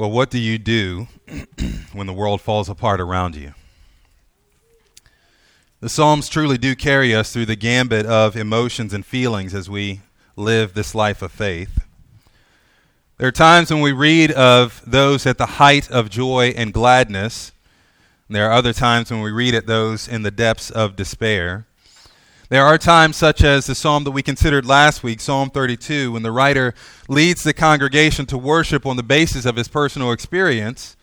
Well, what do you do when the world falls apart around you? The Psalms truly do carry us through the gambit of emotions and feelings as we live this life of faith. There are times when we read of those at the height of joy and gladness. There are other times when we read at those in the depths of despair. There are times, such as the psalm that we considered last week, Psalm 32, when the writer leads the congregation to worship on the basis of his personal experience.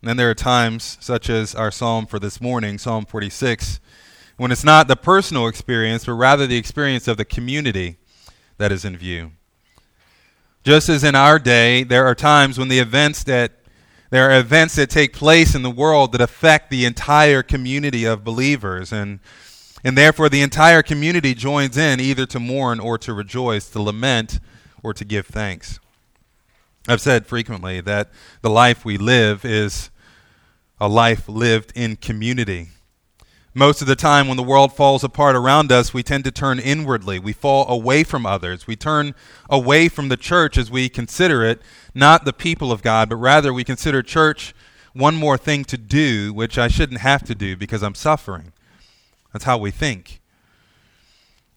And then there are times, such as our psalm for this morning, Psalm 46, when it's not the personal experience, but rather the experience of the community that is in view. Just as in our day, there are times when the events that there are events that take place in the world that affect the entire community of believers and and therefore, the entire community joins in either to mourn or to rejoice, to lament or to give thanks. I've said frequently that the life we live is a life lived in community. Most of the time, when the world falls apart around us, we tend to turn inwardly. We fall away from others. We turn away from the church as we consider it not the people of God, but rather we consider church one more thing to do, which I shouldn't have to do because I'm suffering. That's how we think.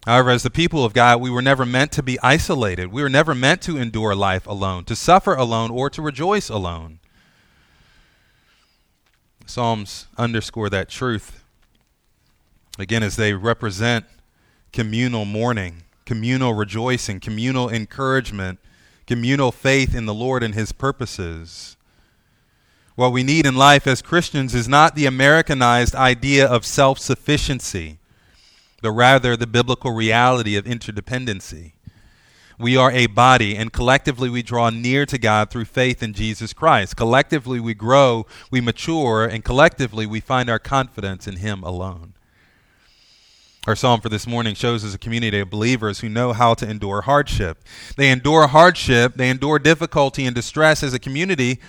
However, as the people of God, we were never meant to be isolated. We were never meant to endure life alone, to suffer alone, or to rejoice alone. Psalms underscore that truth. Again, as they represent communal mourning, communal rejoicing, communal encouragement, communal faith in the Lord and His purposes. What we need in life as Christians is not the Americanized idea of self sufficiency, but rather the biblical reality of interdependency. We are a body, and collectively we draw near to God through faith in Jesus Christ. Collectively we grow, we mature, and collectively we find our confidence in Him alone. Our psalm for this morning shows us a community of believers who know how to endure hardship. They endure hardship, they endure difficulty and distress as a community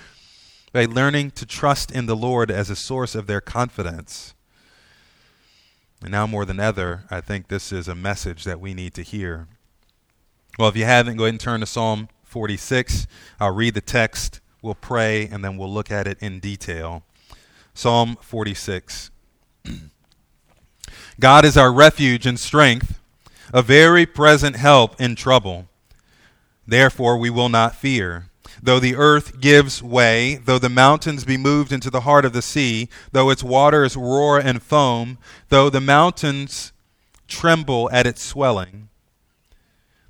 by learning to trust in the Lord as a source of their confidence. And now more than ever, I think this is a message that we need to hear. Well, if you haven't, go ahead and turn to Psalm 46. I'll read the text, we'll pray, and then we'll look at it in detail. Psalm 46. God is our refuge and strength, a very present help in trouble. Therefore, we will not fear. Though the earth gives way, though the mountains be moved into the heart of the sea, though its waters roar and foam, though the mountains tremble at its swelling,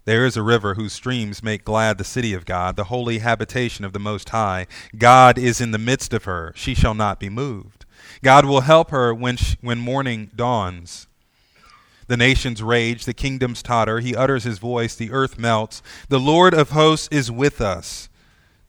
there is a river whose streams make glad the city of God, the holy habitation of the Most High. God is in the midst of her. She shall not be moved. God will help her when, she, when morning dawns. The nations rage, the kingdoms totter. He utters his voice, the earth melts. The Lord of hosts is with us.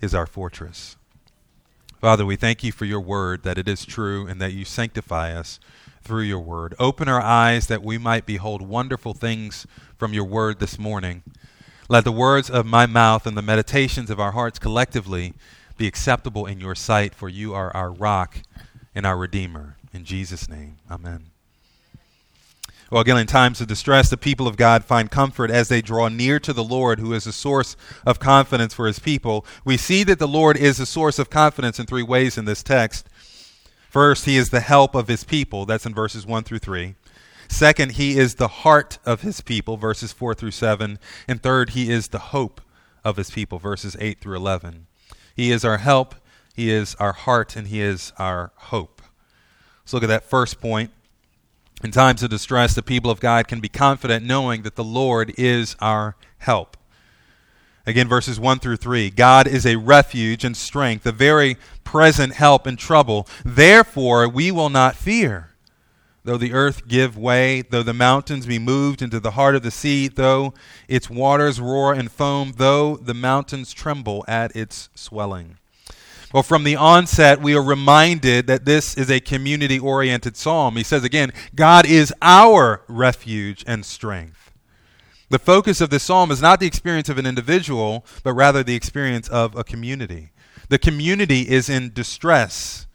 is our fortress. Father, we thank you for your word, that it is true, and that you sanctify us through your word. Open our eyes that we might behold wonderful things from your word this morning. Let the words of my mouth and the meditations of our hearts collectively be acceptable in your sight, for you are our rock and our redeemer. In Jesus' name, amen. Well, again, in times of distress, the people of God find comfort as they draw near to the Lord, who is a source of confidence for his people. We see that the Lord is a source of confidence in three ways in this text. First, he is the help of his people. That's in verses 1 through 3. Second, he is the heart of his people, verses 4 through 7. And third, he is the hope of his people, verses 8 through 11. He is our help, he is our heart, and he is our hope. Let's look at that first point. In times of distress, the people of God can be confident knowing that the Lord is our help. Again, verses 1 through 3. God is a refuge and strength, a very present help in trouble. Therefore, we will not fear. Though the earth give way, though the mountains be moved into the heart of the sea, though its waters roar and foam, though the mountains tremble at its swelling. Well, from the onset, we are reminded that this is a community oriented psalm. He says again, God is our refuge and strength. The focus of this psalm is not the experience of an individual, but rather the experience of a community. The community is in distress.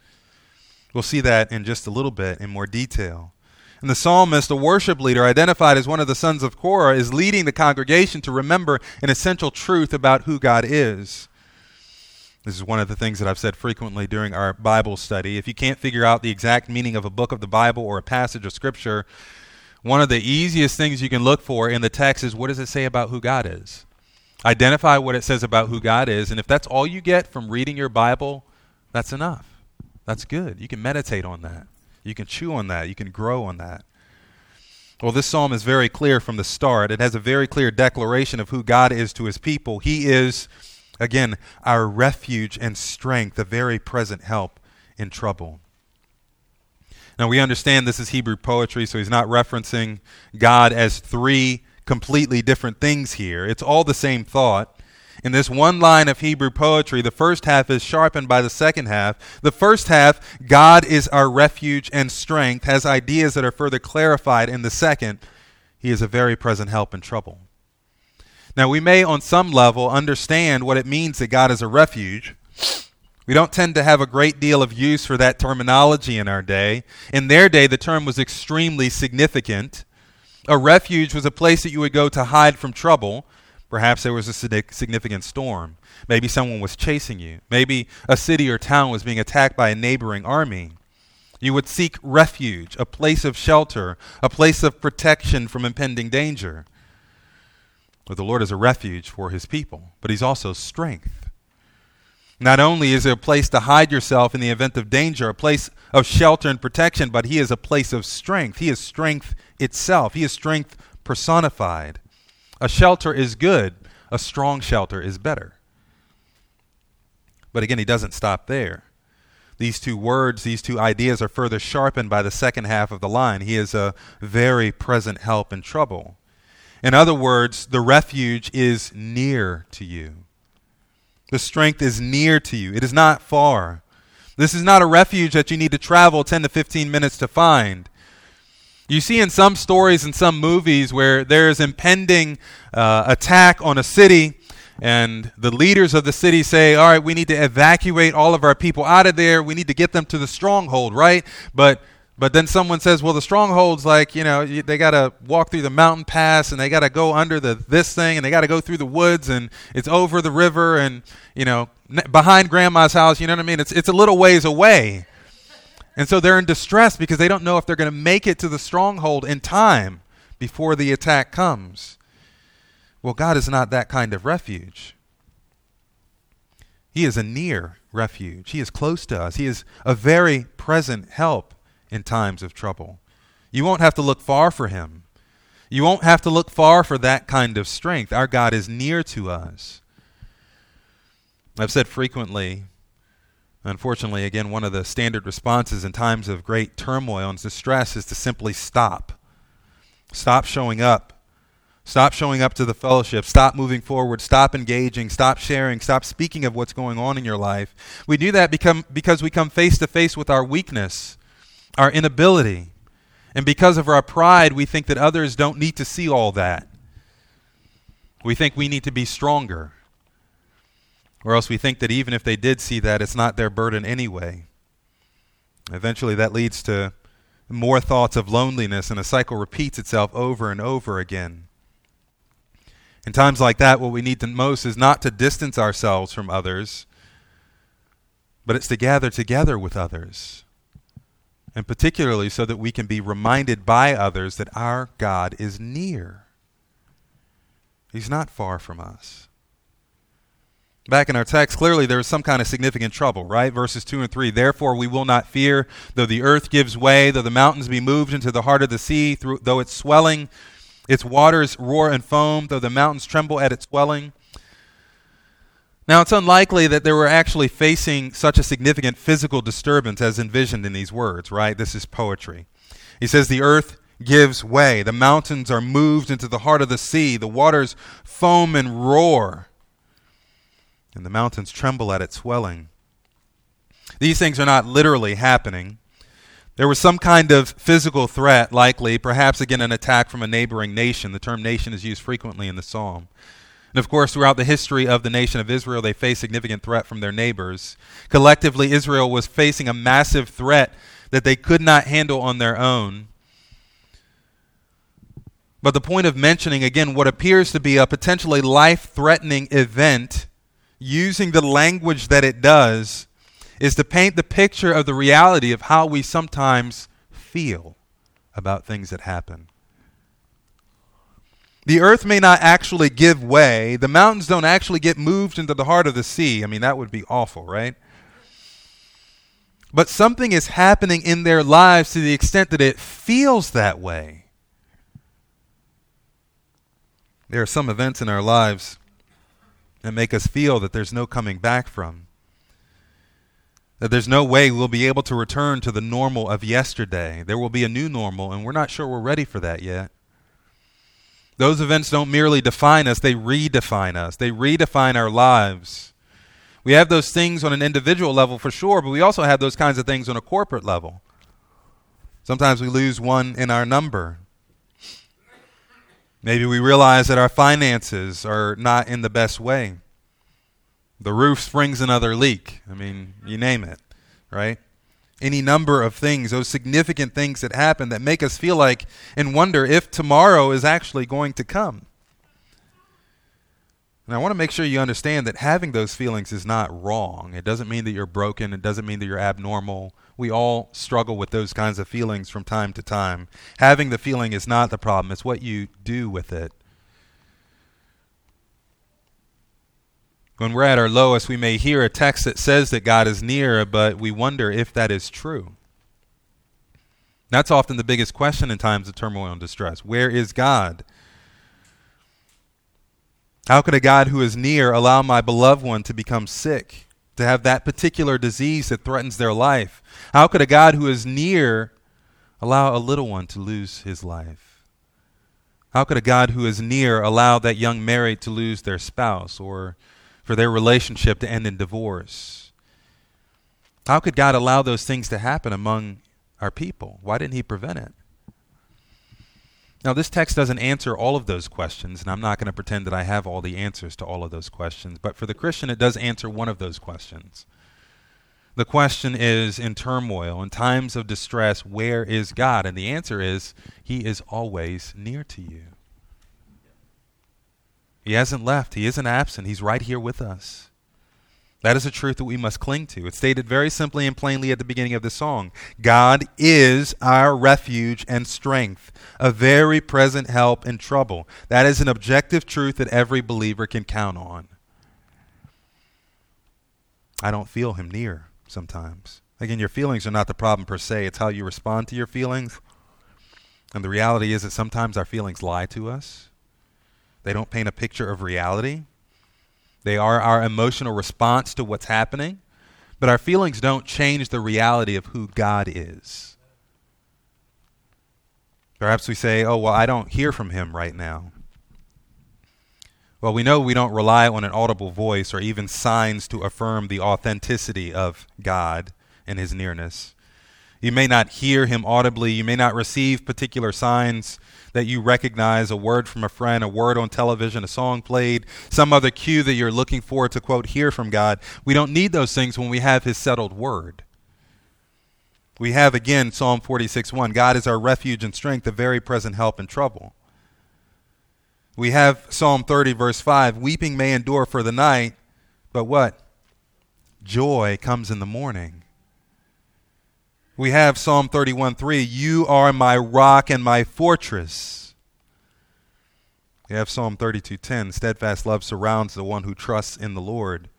We'll see that in just a little bit in more detail. And the psalmist, a worship leader identified as one of the sons of Korah, is leading the congregation to remember an essential truth about who God is. This is one of the things that I've said frequently during our Bible study. If you can't figure out the exact meaning of a book of the Bible or a passage of Scripture, one of the easiest things you can look for in the text is what does it say about who God is? Identify what it says about who God is, and if that's all you get from reading your Bible, that's enough. That's good. You can meditate on that. You can chew on that. You can grow on that. Well, this psalm is very clear from the start. It has a very clear declaration of who God is to his people. He is Again, our refuge and strength, a very present help in trouble. Now, we understand this is Hebrew poetry, so he's not referencing God as three completely different things here. It's all the same thought. In this one line of Hebrew poetry, the first half is sharpened by the second half. The first half, God is our refuge and strength, has ideas that are further clarified in the second. He is a very present help in trouble. Now, we may, on some level, understand what it means that God is a refuge. We don't tend to have a great deal of use for that terminology in our day. In their day, the term was extremely significant. A refuge was a place that you would go to hide from trouble. Perhaps there was a significant storm. Maybe someone was chasing you. Maybe a city or town was being attacked by a neighboring army. You would seek refuge, a place of shelter, a place of protection from impending danger. But the Lord is a refuge for his people, but he's also strength. Not only is it a place to hide yourself in the event of danger, a place of shelter and protection, but he is a place of strength. He is strength itself. He is strength personified. A shelter is good, a strong shelter is better. But again, he doesn't stop there. These two words, these two ideas are further sharpened by the second half of the line. He is a very present help in trouble. In other words, the refuge is near to you. The strength is near to you, it is not far. This is not a refuge that you need to travel 10 to 15 minutes to find. You see in some stories and some movies where there is impending uh, attack on a city, and the leaders of the city say, All right, we need to evacuate all of our people out of there. We need to get them to the stronghold, right? But but then someone says, well, the stronghold's like, you know, they got to walk through the mountain pass and they got to go under the this thing and they got to go through the woods and it's over the river and, you know, behind grandma's house, you know what I mean? It's, it's a little ways away. And so they're in distress because they don't know if they're going to make it to the stronghold in time before the attack comes. Well, God is not that kind of refuge. He is a near refuge. He is close to us. He is a very present help in times of trouble. You won't have to look far for him. You won't have to look far for that kind of strength. Our God is near to us. I've said frequently, unfortunately, again, one of the standard responses in times of great turmoil and distress is to simply stop. Stop showing up. Stop showing up to the fellowship. Stop moving forward. Stop engaging. Stop sharing. Stop speaking of what's going on in your life. We do that because we come face to face with our weakness our inability. And because of our pride, we think that others don't need to see all that. We think we need to be stronger. Or else we think that even if they did see that, it's not their burden anyway. Eventually, that leads to more thoughts of loneliness, and a cycle repeats itself over and over again. In times like that, what we need the most is not to distance ourselves from others, but it's to gather together with others and particularly so that we can be reminded by others that our God is near. He's not far from us. Back in our text, clearly there is some kind of significant trouble, right? Verses 2 and 3. Therefore, we will not fear, though the earth gives way, though the mountains be moved into the heart of the sea, through, though its swelling, its waters roar and foam, though the mountains tremble at its swelling. Now, it's unlikely that they were actually facing such a significant physical disturbance as envisioned in these words, right? This is poetry. He says, The earth gives way, the mountains are moved into the heart of the sea, the waters foam and roar, and the mountains tremble at its swelling. These things are not literally happening. There was some kind of physical threat, likely, perhaps again an attack from a neighboring nation. The term nation is used frequently in the psalm. And of course, throughout the history of the nation of Israel, they faced significant threat from their neighbors. Collectively, Israel was facing a massive threat that they could not handle on their own. But the point of mentioning, again, what appears to be a potentially life threatening event, using the language that it does, is to paint the picture of the reality of how we sometimes feel about things that happen. The earth may not actually give way. The mountains don't actually get moved into the heart of the sea. I mean, that would be awful, right? But something is happening in their lives to the extent that it feels that way. There are some events in our lives that make us feel that there's no coming back from that there's no way we'll be able to return to the normal of yesterday. There will be a new normal, and we're not sure we're ready for that yet. Those events don't merely define us, they redefine us, they redefine our lives. We have those things on an individual level for sure, but we also have those kinds of things on a corporate level. Sometimes we lose one in our number. Maybe we realize that our finances are not in the best way. The roof springs another leak. I mean, you name it, right? Any number of things, those significant things that happen that make us feel like and wonder if tomorrow is actually going to come. And I want to make sure you understand that having those feelings is not wrong. It doesn't mean that you're broken, it doesn't mean that you're abnormal. We all struggle with those kinds of feelings from time to time. Having the feeling is not the problem, it's what you do with it. When we're at our lowest, we may hear a text that says that God is near, but we wonder if that is true. That's often the biggest question in times of turmoil and distress. Where is God? How could a God who is near allow my beloved one to become sick, to have that particular disease that threatens their life? How could a God who is near allow a little one to lose his life? How could a God who is near allow that young married to lose their spouse or for their relationship to end in divorce. How could God allow those things to happen among our people? Why didn't He prevent it? Now, this text doesn't answer all of those questions, and I'm not going to pretend that I have all the answers to all of those questions, but for the Christian, it does answer one of those questions. The question is in turmoil, in times of distress, where is God? And the answer is, He is always near to you. He hasn't left. He isn't absent. He's right here with us. That is a truth that we must cling to. It's stated very simply and plainly at the beginning of the song God is our refuge and strength, a very present help in trouble. That is an objective truth that every believer can count on. I don't feel him near sometimes. Again, your feelings are not the problem per se, it's how you respond to your feelings. And the reality is that sometimes our feelings lie to us. They don't paint a picture of reality. They are our emotional response to what's happening, but our feelings don't change the reality of who God is. Perhaps we say, oh, well, I don't hear from him right now. Well, we know we don't rely on an audible voice or even signs to affirm the authenticity of God and his nearness. You may not hear him audibly, you may not receive particular signs that you recognize a word from a friend, a word on television, a song played, some other cue that you're looking for to quote, hear from God. We don't need those things when we have His settled word. We have again Psalm 46 1 God is our refuge and strength, a very present help in trouble. We have Psalm 30, verse 5 Weeping may endure for the night, but what? Joy comes in the morning. We have Psalm 31 3 You are my rock and my fortress. We have Psalm 32 10 Steadfast love surrounds the one who trusts in the Lord.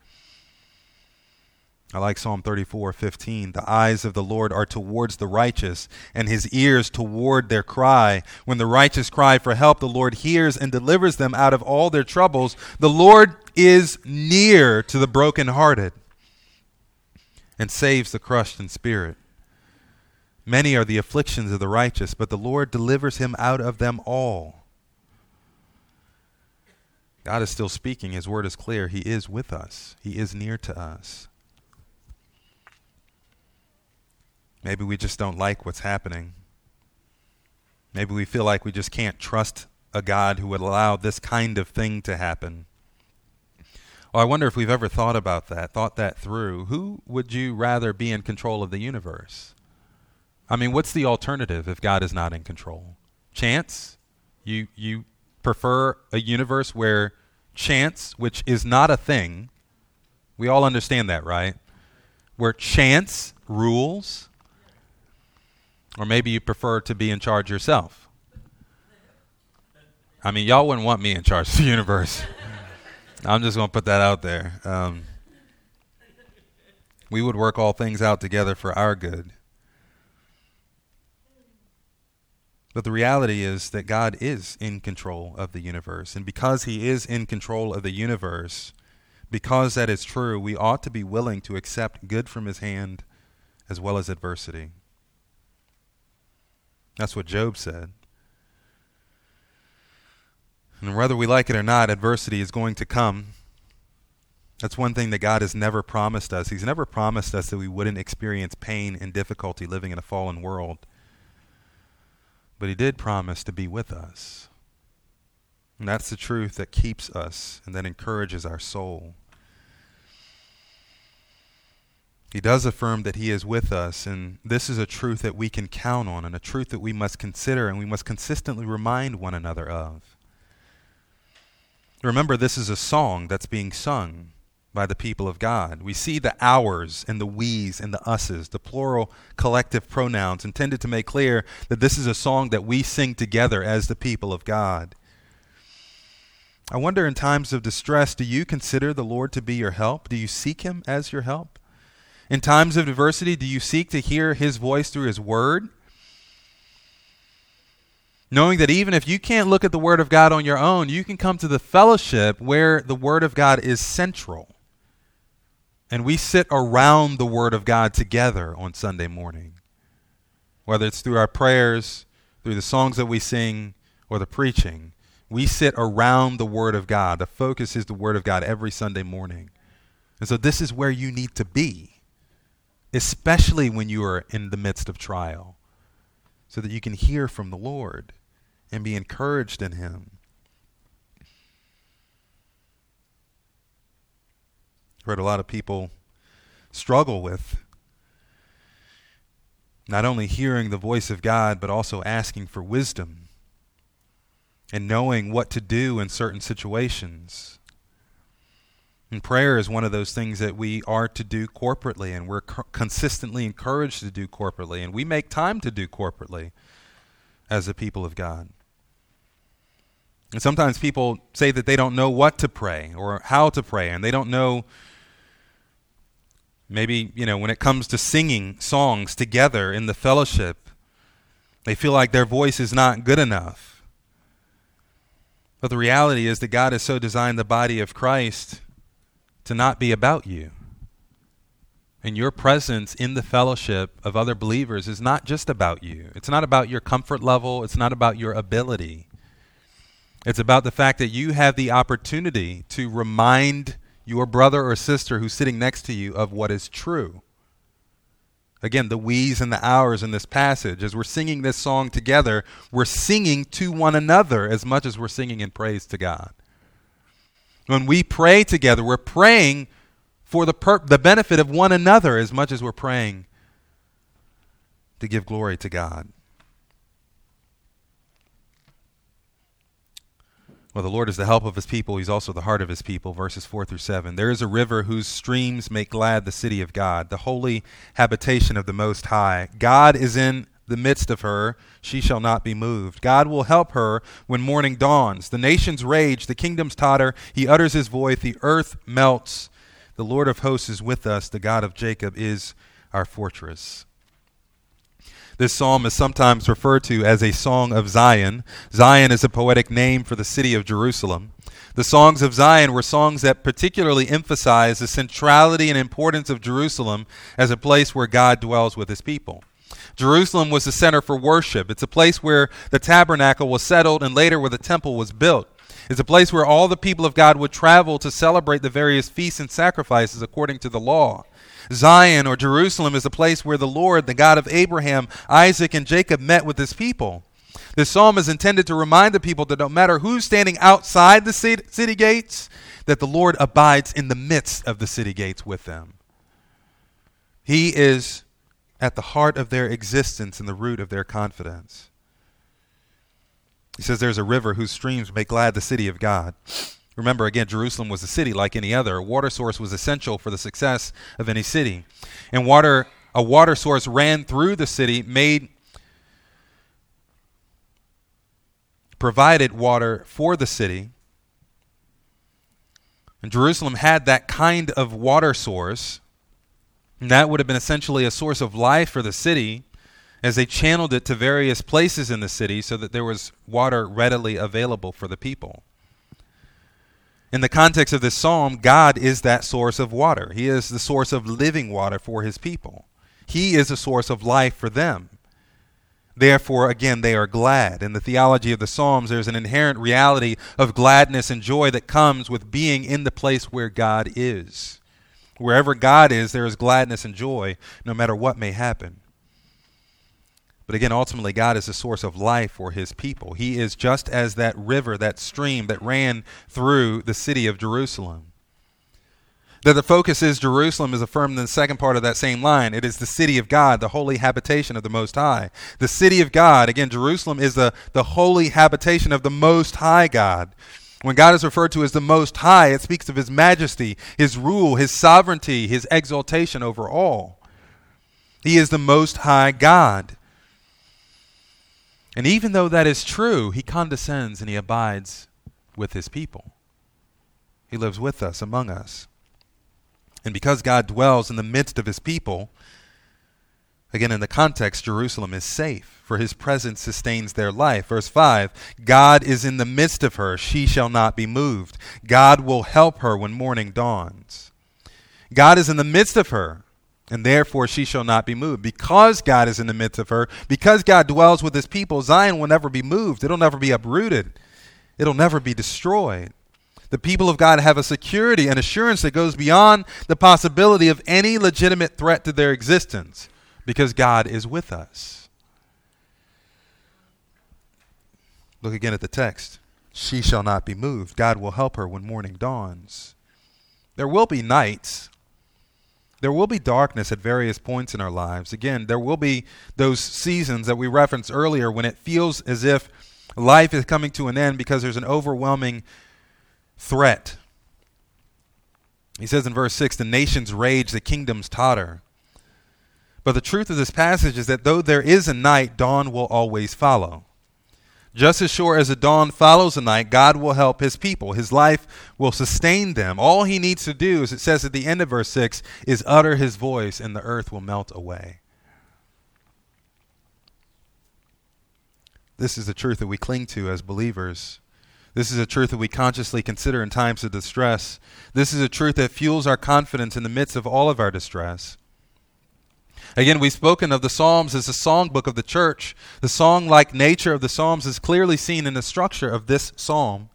I like Psalm 34 15. The eyes of the Lord are towards the righteous, and his ears toward their cry. When the righteous cry for help, the Lord hears and delivers them out of all their troubles. The Lord is near to the brokenhearted and saves the crushed in spirit. Many are the afflictions of the righteous, but the Lord delivers him out of them all. God is still speaking. His word is clear. He is with us, He is near to us. Maybe we just don't like what's happening. Maybe we feel like we just can't trust a God who would allow this kind of thing to happen. Well, I wonder if we've ever thought about that, thought that through. Who would you rather be in control of the universe? I mean, what's the alternative if God is not in control? Chance? You you prefer a universe where chance, which is not a thing, we all understand that, right? Where chance rules or maybe you prefer to be in charge yourself. I mean, y'all wouldn't want me in charge of the universe. I'm just going to put that out there. Um, we would work all things out together for our good. But the reality is that God is in control of the universe. And because He is in control of the universe, because that is true, we ought to be willing to accept good from His hand as well as adversity. That's what Job said. And whether we like it or not, adversity is going to come. That's one thing that God has never promised us. He's never promised us that we wouldn't experience pain and difficulty living in a fallen world. But He did promise to be with us. And that's the truth that keeps us and that encourages our soul. He does affirm that He is with us, and this is a truth that we can count on, and a truth that we must consider and we must consistently remind one another of. Remember, this is a song that's being sung by the people of God. We see the ours and the we's and the us's, the plural collective pronouns, intended to make clear that this is a song that we sing together as the people of God. I wonder in times of distress, do you consider the Lord to be your help? Do you seek Him as your help? In times of adversity, do you seek to hear His voice through His Word? Knowing that even if you can't look at the Word of God on your own, you can come to the fellowship where the Word of God is central. And we sit around the Word of God together on Sunday morning. Whether it's through our prayers, through the songs that we sing, or the preaching, we sit around the Word of God. The focus is the Word of God every Sunday morning. And so this is where you need to be especially when you are in the midst of trial, so that you can hear from the Lord and be encouraged in Him. Heard a lot of people struggle with not only hearing the voice of God, but also asking for wisdom and knowing what to do in certain situations. And prayer is one of those things that we are to do corporately, and we're co- consistently encouraged to do corporately, and we make time to do corporately as a people of God. And sometimes people say that they don't know what to pray or how to pray, and they don't know. Maybe, you know, when it comes to singing songs together in the fellowship, they feel like their voice is not good enough. But the reality is that God has so designed the body of Christ to not be about you. And your presence in the fellowship of other believers is not just about you. It's not about your comfort level. It's not about your ability. It's about the fact that you have the opportunity to remind your brother or sister who's sitting next to you of what is true. Again, the we's and the ours in this passage, as we're singing this song together, we're singing to one another as much as we're singing in praise to God. When we pray together, we're praying for the, per- the benefit of one another as much as we're praying to give glory to God. Well, the Lord is the help of his people. He's also the heart of his people. Verses 4 through 7. There is a river whose streams make glad the city of God, the holy habitation of the Most High. God is in the midst of her, she shall not be moved. God will help her when morning dawns. The nations rage, the kingdoms totter. He utters his voice, the earth melts. The Lord of hosts is with us, the God of Jacob is our fortress. This psalm is sometimes referred to as a song of Zion. Zion is a poetic name for the city of Jerusalem. The songs of Zion were songs that particularly emphasize the centrality and importance of Jerusalem as a place where God dwells with his people. Jerusalem was the center for worship. It's a place where the tabernacle was settled and later where the temple was built. It's a place where all the people of God would travel to celebrate the various feasts and sacrifices according to the law. Zion or Jerusalem is the place where the Lord, the God of Abraham, Isaac, and Jacob, met with his people. This psalm is intended to remind the people that no matter who's standing outside the city gates, that the Lord abides in the midst of the city gates with them. He is at the heart of their existence and the root of their confidence. He says there's a river whose streams make glad the city of God. Remember, again, Jerusalem was a city like any other. A water source was essential for the success of any city. And water, a water source ran through the city, made provided water for the city. And Jerusalem had that kind of water source. And that would have been essentially a source of life for the city as they channeled it to various places in the city so that there was water readily available for the people. In the context of this psalm, God is that source of water. He is the source of living water for his people. He is a source of life for them. Therefore, again, they are glad. In the theology of the Psalms, there's an inherent reality of gladness and joy that comes with being in the place where God is. Wherever God is, there is gladness and joy, no matter what may happen. But again, ultimately, God is the source of life for his people. He is just as that river, that stream that ran through the city of Jerusalem. That the focus is Jerusalem is affirmed in the second part of that same line. It is the city of God, the holy habitation of the Most High. The city of God, again, Jerusalem is the, the holy habitation of the Most High God. When God is referred to as the Most High, it speaks of His majesty, His rule, His sovereignty, His exaltation over all. He is the Most High God. And even though that is true, he condescends and he abides with his people. He lives with us, among us. And because God dwells in the midst of his people, again, in the context, Jerusalem is safe, for his presence sustains their life. Verse 5 God is in the midst of her, she shall not be moved. God will help her when morning dawns. God is in the midst of her and therefore she shall not be moved. Because God is in the midst of her, because God dwells with his people, Zion will never be moved. It'll never be uprooted, it'll never be destroyed. The people of God have a security and assurance that goes beyond the possibility of any legitimate threat to their existence because God is with us. Look again at the text. She shall not be moved. God will help her when morning dawns. There will be nights there will be darkness at various points in our lives. Again, there will be those seasons that we referenced earlier when it feels as if life is coming to an end because there's an overwhelming threat. He says in verse 6 the nations rage, the kingdoms totter. But the truth of this passage is that though there is a night, dawn will always follow. Just as sure as the dawn follows the night, God will help his people. His life will sustain them. All he needs to do, as it says at the end of verse 6, is utter his voice and the earth will melt away. This is the truth that we cling to as believers. This is a truth that we consciously consider in times of distress. This is a truth that fuels our confidence in the midst of all of our distress. Again, we've spoken of the Psalms as a songbook of the church. The song like nature of the Psalms is clearly seen in the structure of this psalm.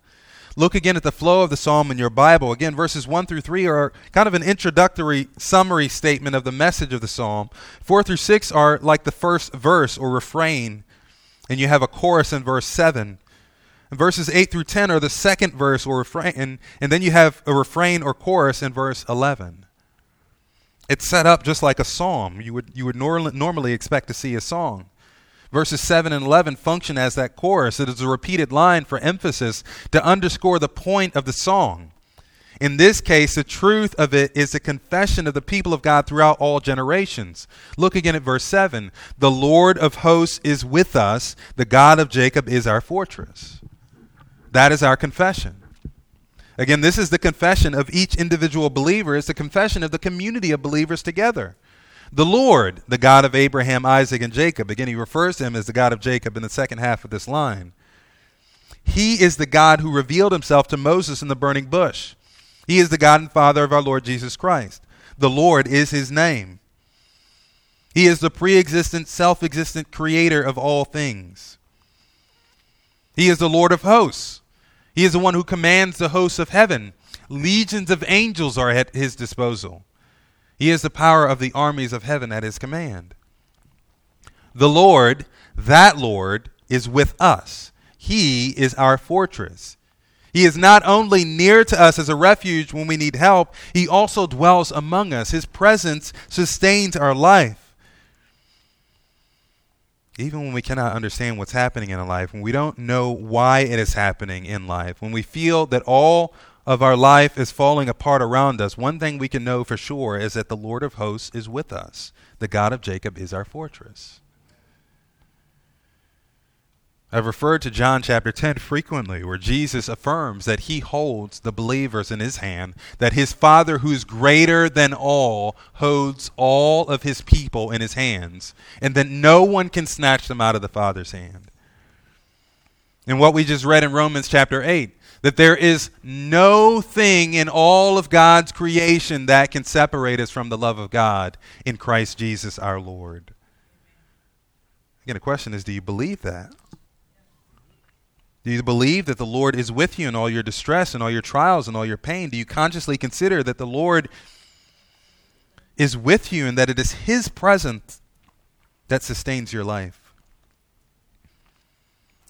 Look again at the flow of the psalm in your Bible. Again, verses 1 through 3 are kind of an introductory summary statement of the message of the psalm. 4 through 6 are like the first verse or refrain, and you have a chorus in verse 7. And verses 8 through 10 are the second verse or refrain, and, and then you have a refrain or chorus in verse 11. It's set up just like a psalm. You would, you would nor- normally expect to see a song. Verses 7 and 11 function as that chorus. It is a repeated line for emphasis to underscore the point of the song. In this case, the truth of it is a confession of the people of God throughout all generations. Look again at verse 7. The Lord of hosts is with us, the God of Jacob is our fortress. That is our confession. Again, this is the confession of each individual believer. It's the confession of the community of believers together. The Lord, the God of Abraham, Isaac, and Jacob. Again, he refers to him as the God of Jacob in the second half of this line. He is the God who revealed himself to Moses in the burning bush. He is the God and Father of our Lord Jesus Christ. The Lord is his name. He is the pre existent, self existent creator of all things. He is the Lord of hosts. He is the one who commands the hosts of heaven. Legions of angels are at his disposal. He has the power of the armies of heaven at his command. The Lord, that Lord, is with us. He is our fortress. He is not only near to us as a refuge when we need help, He also dwells among us. His presence sustains our life. Even when we cannot understand what's happening in a life, when we don't know why it is happening in life, when we feel that all of our life is falling apart around us, one thing we can know for sure is that the Lord of hosts is with us. The God of Jacob is our fortress. I've referred to John chapter 10 frequently, where Jesus affirms that he holds the believers in his hand, that his Father, who's greater than all, holds all of his people in his hands, and that no one can snatch them out of the Father's hand. And what we just read in Romans chapter 8, that there is no thing in all of God's creation that can separate us from the love of God in Christ Jesus our Lord. Again, the question is do you believe that? Do you believe that the Lord is with you in all your distress and all your trials and all your pain? Do you consciously consider that the Lord is with you and that it is His presence that sustains your life?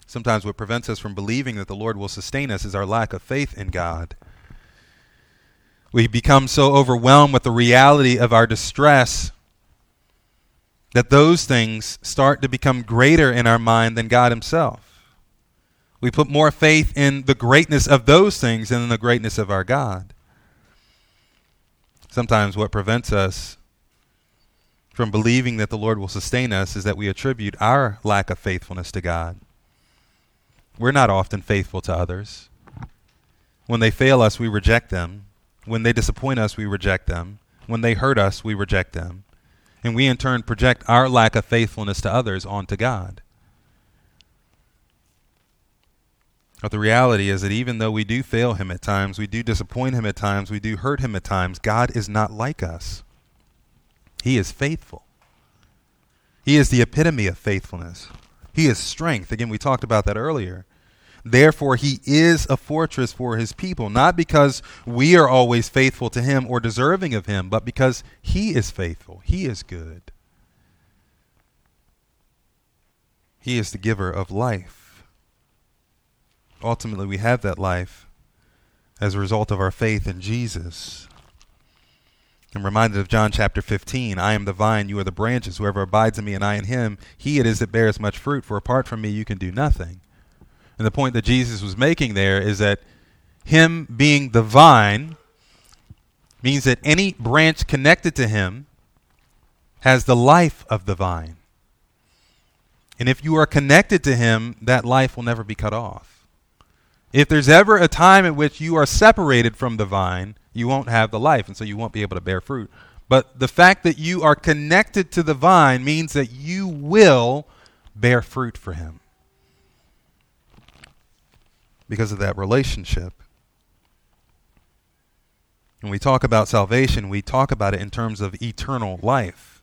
Sometimes what prevents us from believing that the Lord will sustain us is our lack of faith in God. We become so overwhelmed with the reality of our distress that those things start to become greater in our mind than God Himself. We put more faith in the greatness of those things than in the greatness of our God. Sometimes what prevents us from believing that the Lord will sustain us is that we attribute our lack of faithfulness to God. We're not often faithful to others. When they fail us, we reject them. When they disappoint us, we reject them. When they hurt us, we reject them. And we in turn project our lack of faithfulness to others onto God. But the reality is that even though we do fail him at times, we do disappoint him at times, we do hurt him at times, God is not like us. He is faithful. He is the epitome of faithfulness. He is strength. Again, we talked about that earlier. Therefore, he is a fortress for his people, not because we are always faithful to him or deserving of him, but because he is faithful. He is good. He is the giver of life ultimately we have that life as a result of our faith in Jesus. I'm reminded of John chapter 15. I am the vine, you are the branches. Whoever abides in me and I in him, he it is that bears much fruit, for apart from me you can do nothing. And the point that Jesus was making there is that him being the vine means that any branch connected to him has the life of the vine. And if you are connected to him, that life will never be cut off. If there's ever a time in which you are separated from the vine, you won't have the life, and so you won't be able to bear fruit. But the fact that you are connected to the vine means that you will bear fruit for him because of that relationship. When we talk about salvation, we talk about it in terms of eternal life.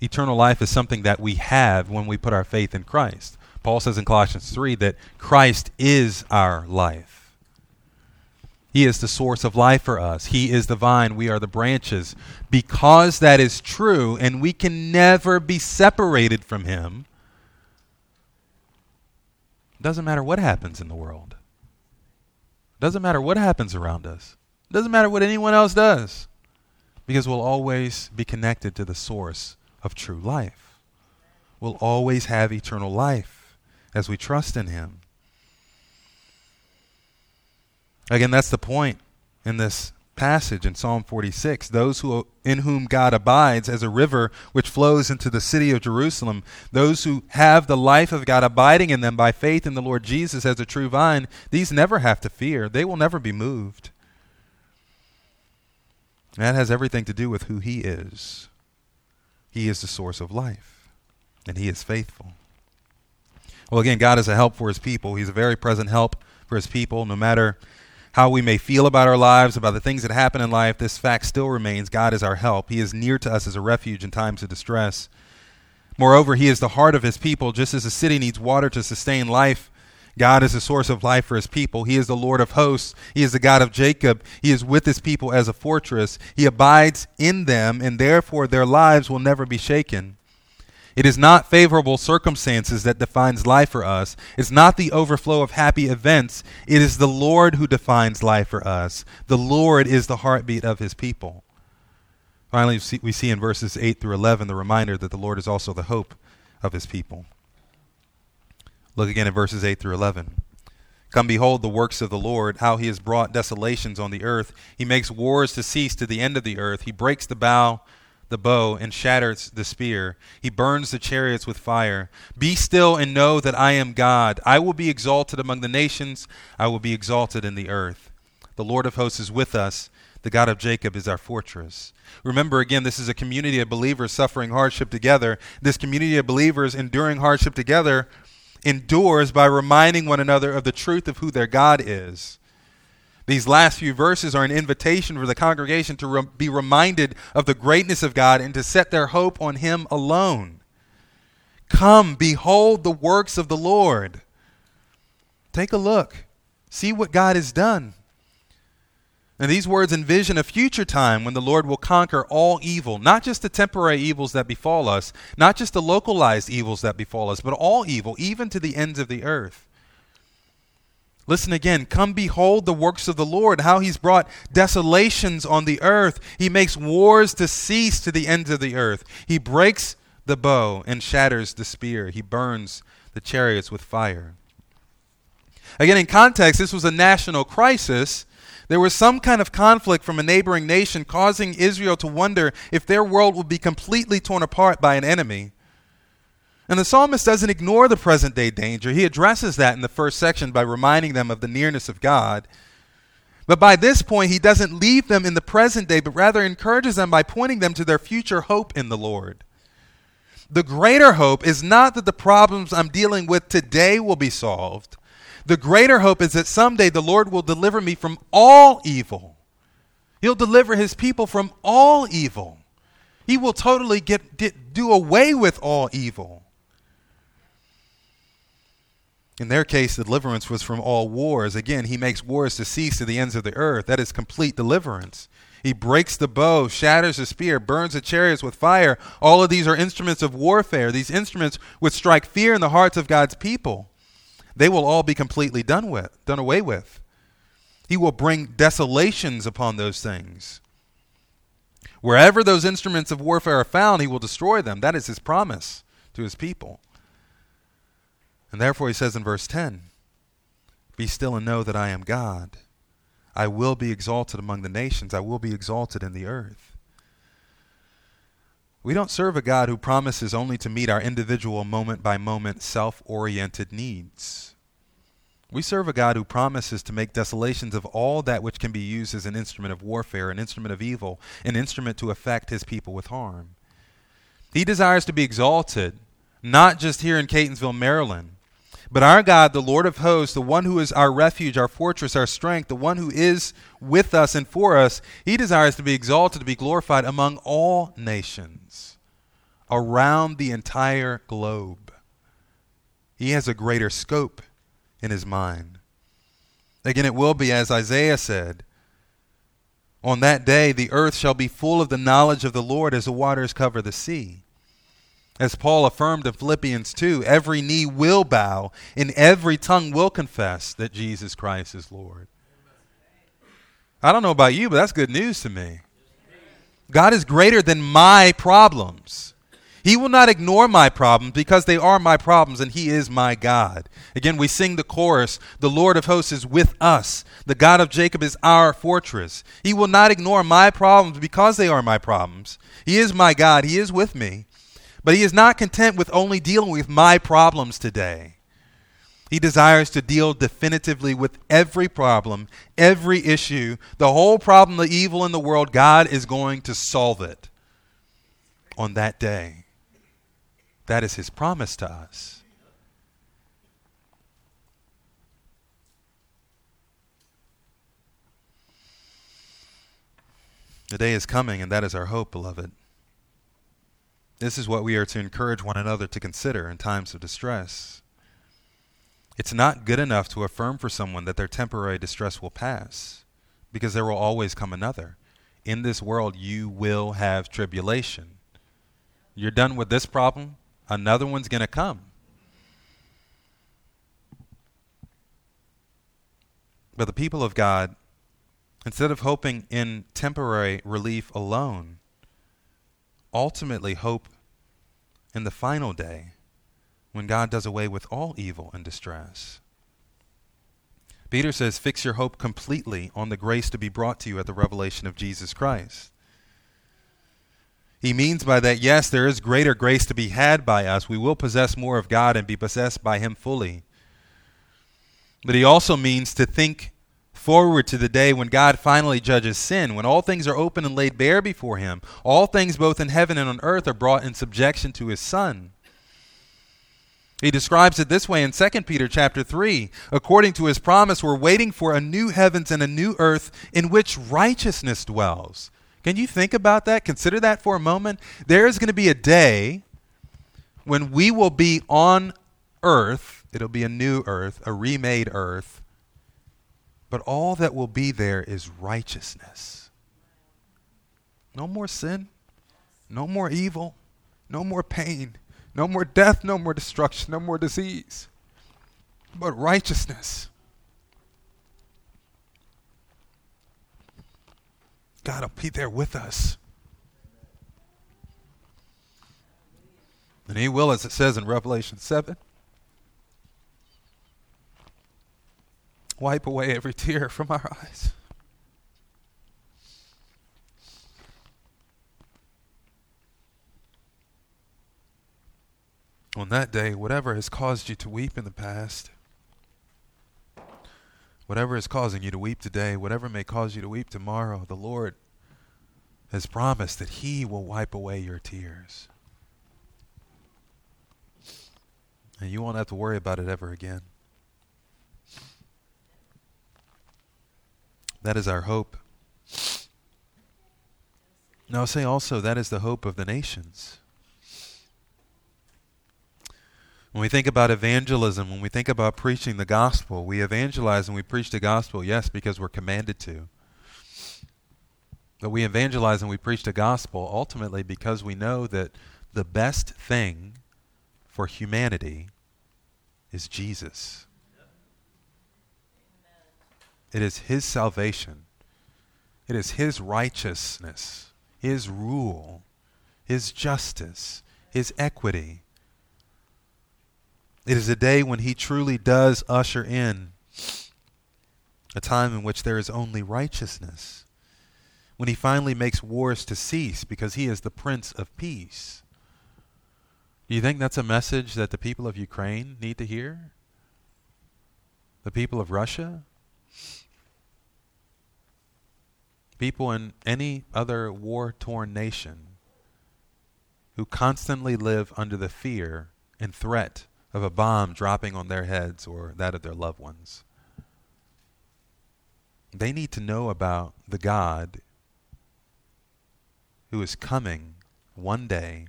Eternal life is something that we have when we put our faith in Christ. Paul says in Colossians 3 that Christ is our life. He is the source of life for us. He is the vine. We are the branches. Because that is true, and we can never be separated from Him, it doesn't matter what happens in the world. it Doesn't matter what happens around us. it Doesn't matter what anyone else does. Because we'll always be connected to the source of true life. We'll always have eternal life as we trust in Him. Again, that's the point in this passage in Psalm 46. Those who in whom God abides as a river which flows into the city of Jerusalem, those who have the life of God abiding in them by faith in the Lord Jesus as a true vine, these never have to fear. They will never be moved. that has everything to do with who He is. He is the source of life, and He is faithful. Well, again, God is a help for his people. He's a very present help for his people. No matter how we may feel about our lives, about the things that happen in life, this fact still remains God is our help. He is near to us as a refuge in times of distress. Moreover, he is the heart of his people. Just as a city needs water to sustain life, God is the source of life for his people. He is the Lord of hosts. He is the God of Jacob. He is with his people as a fortress. He abides in them, and therefore their lives will never be shaken. It is not favorable circumstances that defines life for us. It's not the overflow of happy events. It is the Lord who defines life for us. The Lord is the heartbeat of his people. Finally, we see in verses 8 through 11 the reminder that the Lord is also the hope of his people. Look again at verses 8 through 11. Come behold the works of the Lord, how he has brought desolations on the earth. He makes wars to cease to the end of the earth. He breaks the bow the bow and shatters the spear. He burns the chariots with fire. Be still and know that I am God. I will be exalted among the nations, I will be exalted in the earth. The Lord of hosts is with us. The God of Jacob is our fortress. Remember again, this is a community of believers suffering hardship together. This community of believers enduring hardship together endures by reminding one another of the truth of who their God is. These last few verses are an invitation for the congregation to re- be reminded of the greatness of God and to set their hope on Him alone. Come, behold the works of the Lord. Take a look, see what God has done. And these words envision a future time when the Lord will conquer all evil, not just the temporary evils that befall us, not just the localized evils that befall us, but all evil, even to the ends of the earth. Listen again. Come behold the works of the Lord, how he's brought desolations on the earth. He makes wars to cease to the ends of the earth. He breaks the bow and shatters the spear. He burns the chariots with fire. Again, in context, this was a national crisis. There was some kind of conflict from a neighboring nation causing Israel to wonder if their world would be completely torn apart by an enemy. And the psalmist doesn't ignore the present day danger. He addresses that in the first section by reminding them of the nearness of God. But by this point, he doesn't leave them in the present day, but rather encourages them by pointing them to their future hope in the Lord. The greater hope is not that the problems I'm dealing with today will be solved. The greater hope is that someday the Lord will deliver me from all evil. He'll deliver his people from all evil. He will totally get, get do away with all evil. In their case, the deliverance was from all wars. Again, he makes wars to cease to the ends of the earth. That is complete deliverance. He breaks the bow, shatters the spear, burns the chariots with fire. All of these are instruments of warfare. These instruments would strike fear in the hearts of God's people. They will all be completely done with, done away with. He will bring desolations upon those things. Wherever those instruments of warfare are found, he will destroy them. That is his promise to his people. And therefore, he says in verse 10 Be still and know that I am God. I will be exalted among the nations, I will be exalted in the earth. We don't serve a God who promises only to meet our individual moment by moment self oriented needs. We serve a God who promises to make desolations of all that which can be used as an instrument of warfare, an instrument of evil, an instrument to affect his people with harm. He desires to be exalted, not just here in Catonsville, Maryland, but our God, the Lord of hosts, the one who is our refuge, our fortress, our strength, the one who is with us and for us, he desires to be exalted, to be glorified among all nations around the entire globe. He has a greater scope in his mind. Again, it will be as Isaiah said On that day, the earth shall be full of the knowledge of the Lord as the waters cover the sea. As Paul affirmed in Philippians 2, every knee will bow and every tongue will confess that Jesus Christ is Lord. I don't know about you, but that's good news to me. God is greater than my problems. He will not ignore my problems because they are my problems and He is my God. Again, we sing the chorus The Lord of hosts is with us. The God of Jacob is our fortress. He will not ignore my problems because they are my problems. He is my God. He is with me. But he is not content with only dealing with my problems today. He desires to deal definitively with every problem, every issue, the whole problem, the evil in the world. God is going to solve it on that day. That is his promise to us. The day is coming, and that is our hope, beloved. This is what we are to encourage one another to consider in times of distress. It's not good enough to affirm for someone that their temporary distress will pass, because there will always come another. In this world, you will have tribulation. You're done with this problem, another one's going to come. But the people of God, instead of hoping in temporary relief alone, ultimately hope in the final day when God does away with all evil and distress. Peter says, Fix your hope completely on the grace to be brought to you at the revelation of Jesus Christ. He means by that, yes, there is greater grace to be had by us. We will possess more of God and be possessed by Him fully. But he also means to think forward to the day when God finally judges sin, when all things are open and laid bare before Him. All things, both in heaven and on earth, are brought in subjection to His Son. He describes it this way in 2 Peter chapter 3. According to his promise, we're waiting for a new heavens and a new earth in which righteousness dwells. Can you think about that? Consider that for a moment. There is going to be a day when we will be on earth. It'll be a new earth, a remade earth. But all that will be there is righteousness. No more sin, no more evil, no more pain no more death, no more destruction, no more disease, but righteousness. God will be there with us. And He will, as it says in Revelation 7, wipe away every tear from our eyes. on that day, whatever has caused you to weep in the past, whatever is causing you to weep today, whatever may cause you to weep tomorrow, the Lord has promised that He will wipe away your tears. And you won't have to worry about it ever again. That is our hope. Now, I'll say also that is the hope of the nations. When we think about evangelism, when we think about preaching the gospel, we evangelize and we preach the gospel, yes, because we're commanded to. But we evangelize and we preach the gospel ultimately because we know that the best thing for humanity is Jesus. It is His salvation, it is His righteousness, His rule, His justice, His equity it is a day when he truly does usher in a time in which there is only righteousness. When he finally makes wars to cease because he is the Prince of Peace. Do you think that's a message that the people of Ukraine need to hear? The people of Russia? People in any other war torn nation who constantly live under the fear and threat of a bomb dropping on their heads or that of their loved ones. They need to know about the God who is coming one day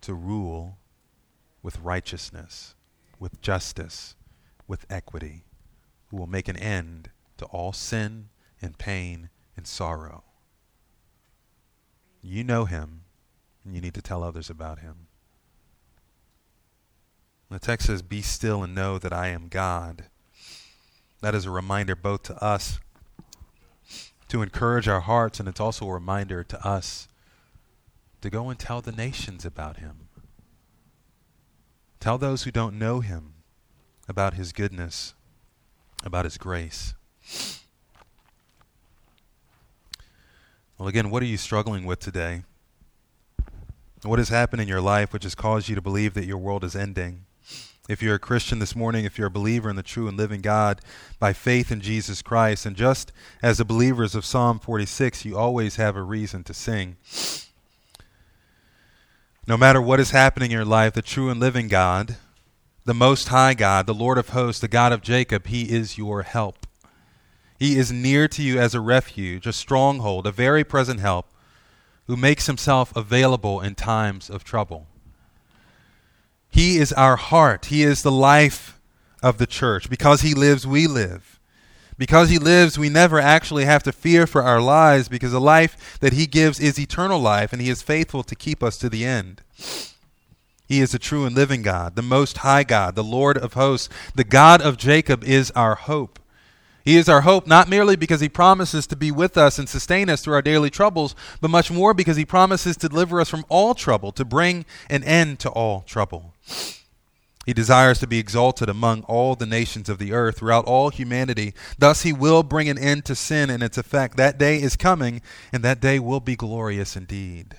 to rule with righteousness, with justice, with equity, who will make an end to all sin and pain and sorrow. You know him, and you need to tell others about him. The text says, Be still and know that I am God. That is a reminder both to us to encourage our hearts, and it's also a reminder to us to go and tell the nations about Him. Tell those who don't know Him about His goodness, about His grace. Well, again, what are you struggling with today? What has happened in your life which has caused you to believe that your world is ending? If you're a Christian this morning, if you're a believer in the true and living God by faith in Jesus Christ, and just as the believers of Psalm 46, you always have a reason to sing. No matter what is happening in your life, the true and living God, the Most High God, the Lord of hosts, the God of Jacob, He is your help. He is near to you as a refuge, a stronghold, a very present help, who makes Himself available in times of trouble. He is our heart. He is the life of the church. Because he lives, we live. Because he lives, we never actually have to fear for our lives because the life that he gives is eternal life, and he is faithful to keep us to the end. He is a true and living God, the Most High God, the Lord of hosts. The God of Jacob is our hope. He is our hope not merely because he promises to be with us and sustain us through our daily troubles, but much more because he promises to deliver us from all trouble, to bring an end to all trouble. He desires to be exalted among all the nations of the earth, throughout all humanity. Thus, he will bring an end to sin and its effect. That day is coming, and that day will be glorious indeed.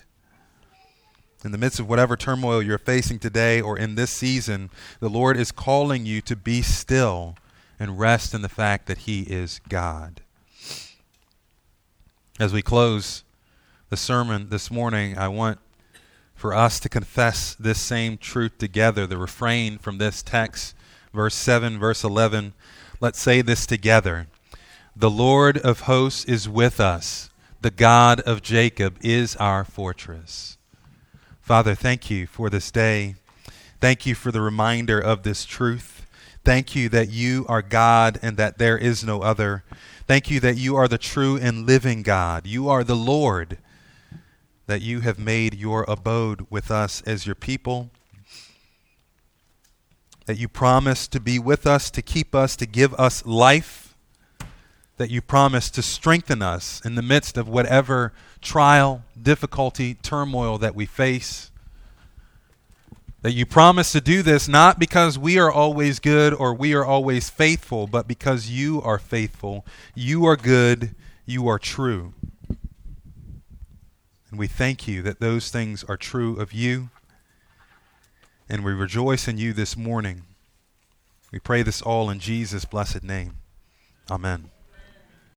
In the midst of whatever turmoil you're facing today or in this season, the Lord is calling you to be still and rest in the fact that He is God. As we close the sermon this morning, I want for us to confess this same truth together. The refrain from this text, verse 7, verse 11. Let's say this together. The Lord of hosts is with us. The God of Jacob is our fortress. Father, thank you for this day. Thank you for the reminder of this truth. Thank you that you are God and that there is no other. Thank you that you are the true and living God. You are the Lord, that you have made your abode with us as your people, that you promise to be with us, to keep us, to give us life, that you promise to strengthen us in the midst of whatever trial, difficulty, turmoil that we face. That you promise to do this not because we are always good or we are always faithful, but because you are faithful. You are good. You are true. And we thank you that those things are true of you. And we rejoice in you this morning. We pray this all in Jesus' blessed name. Amen.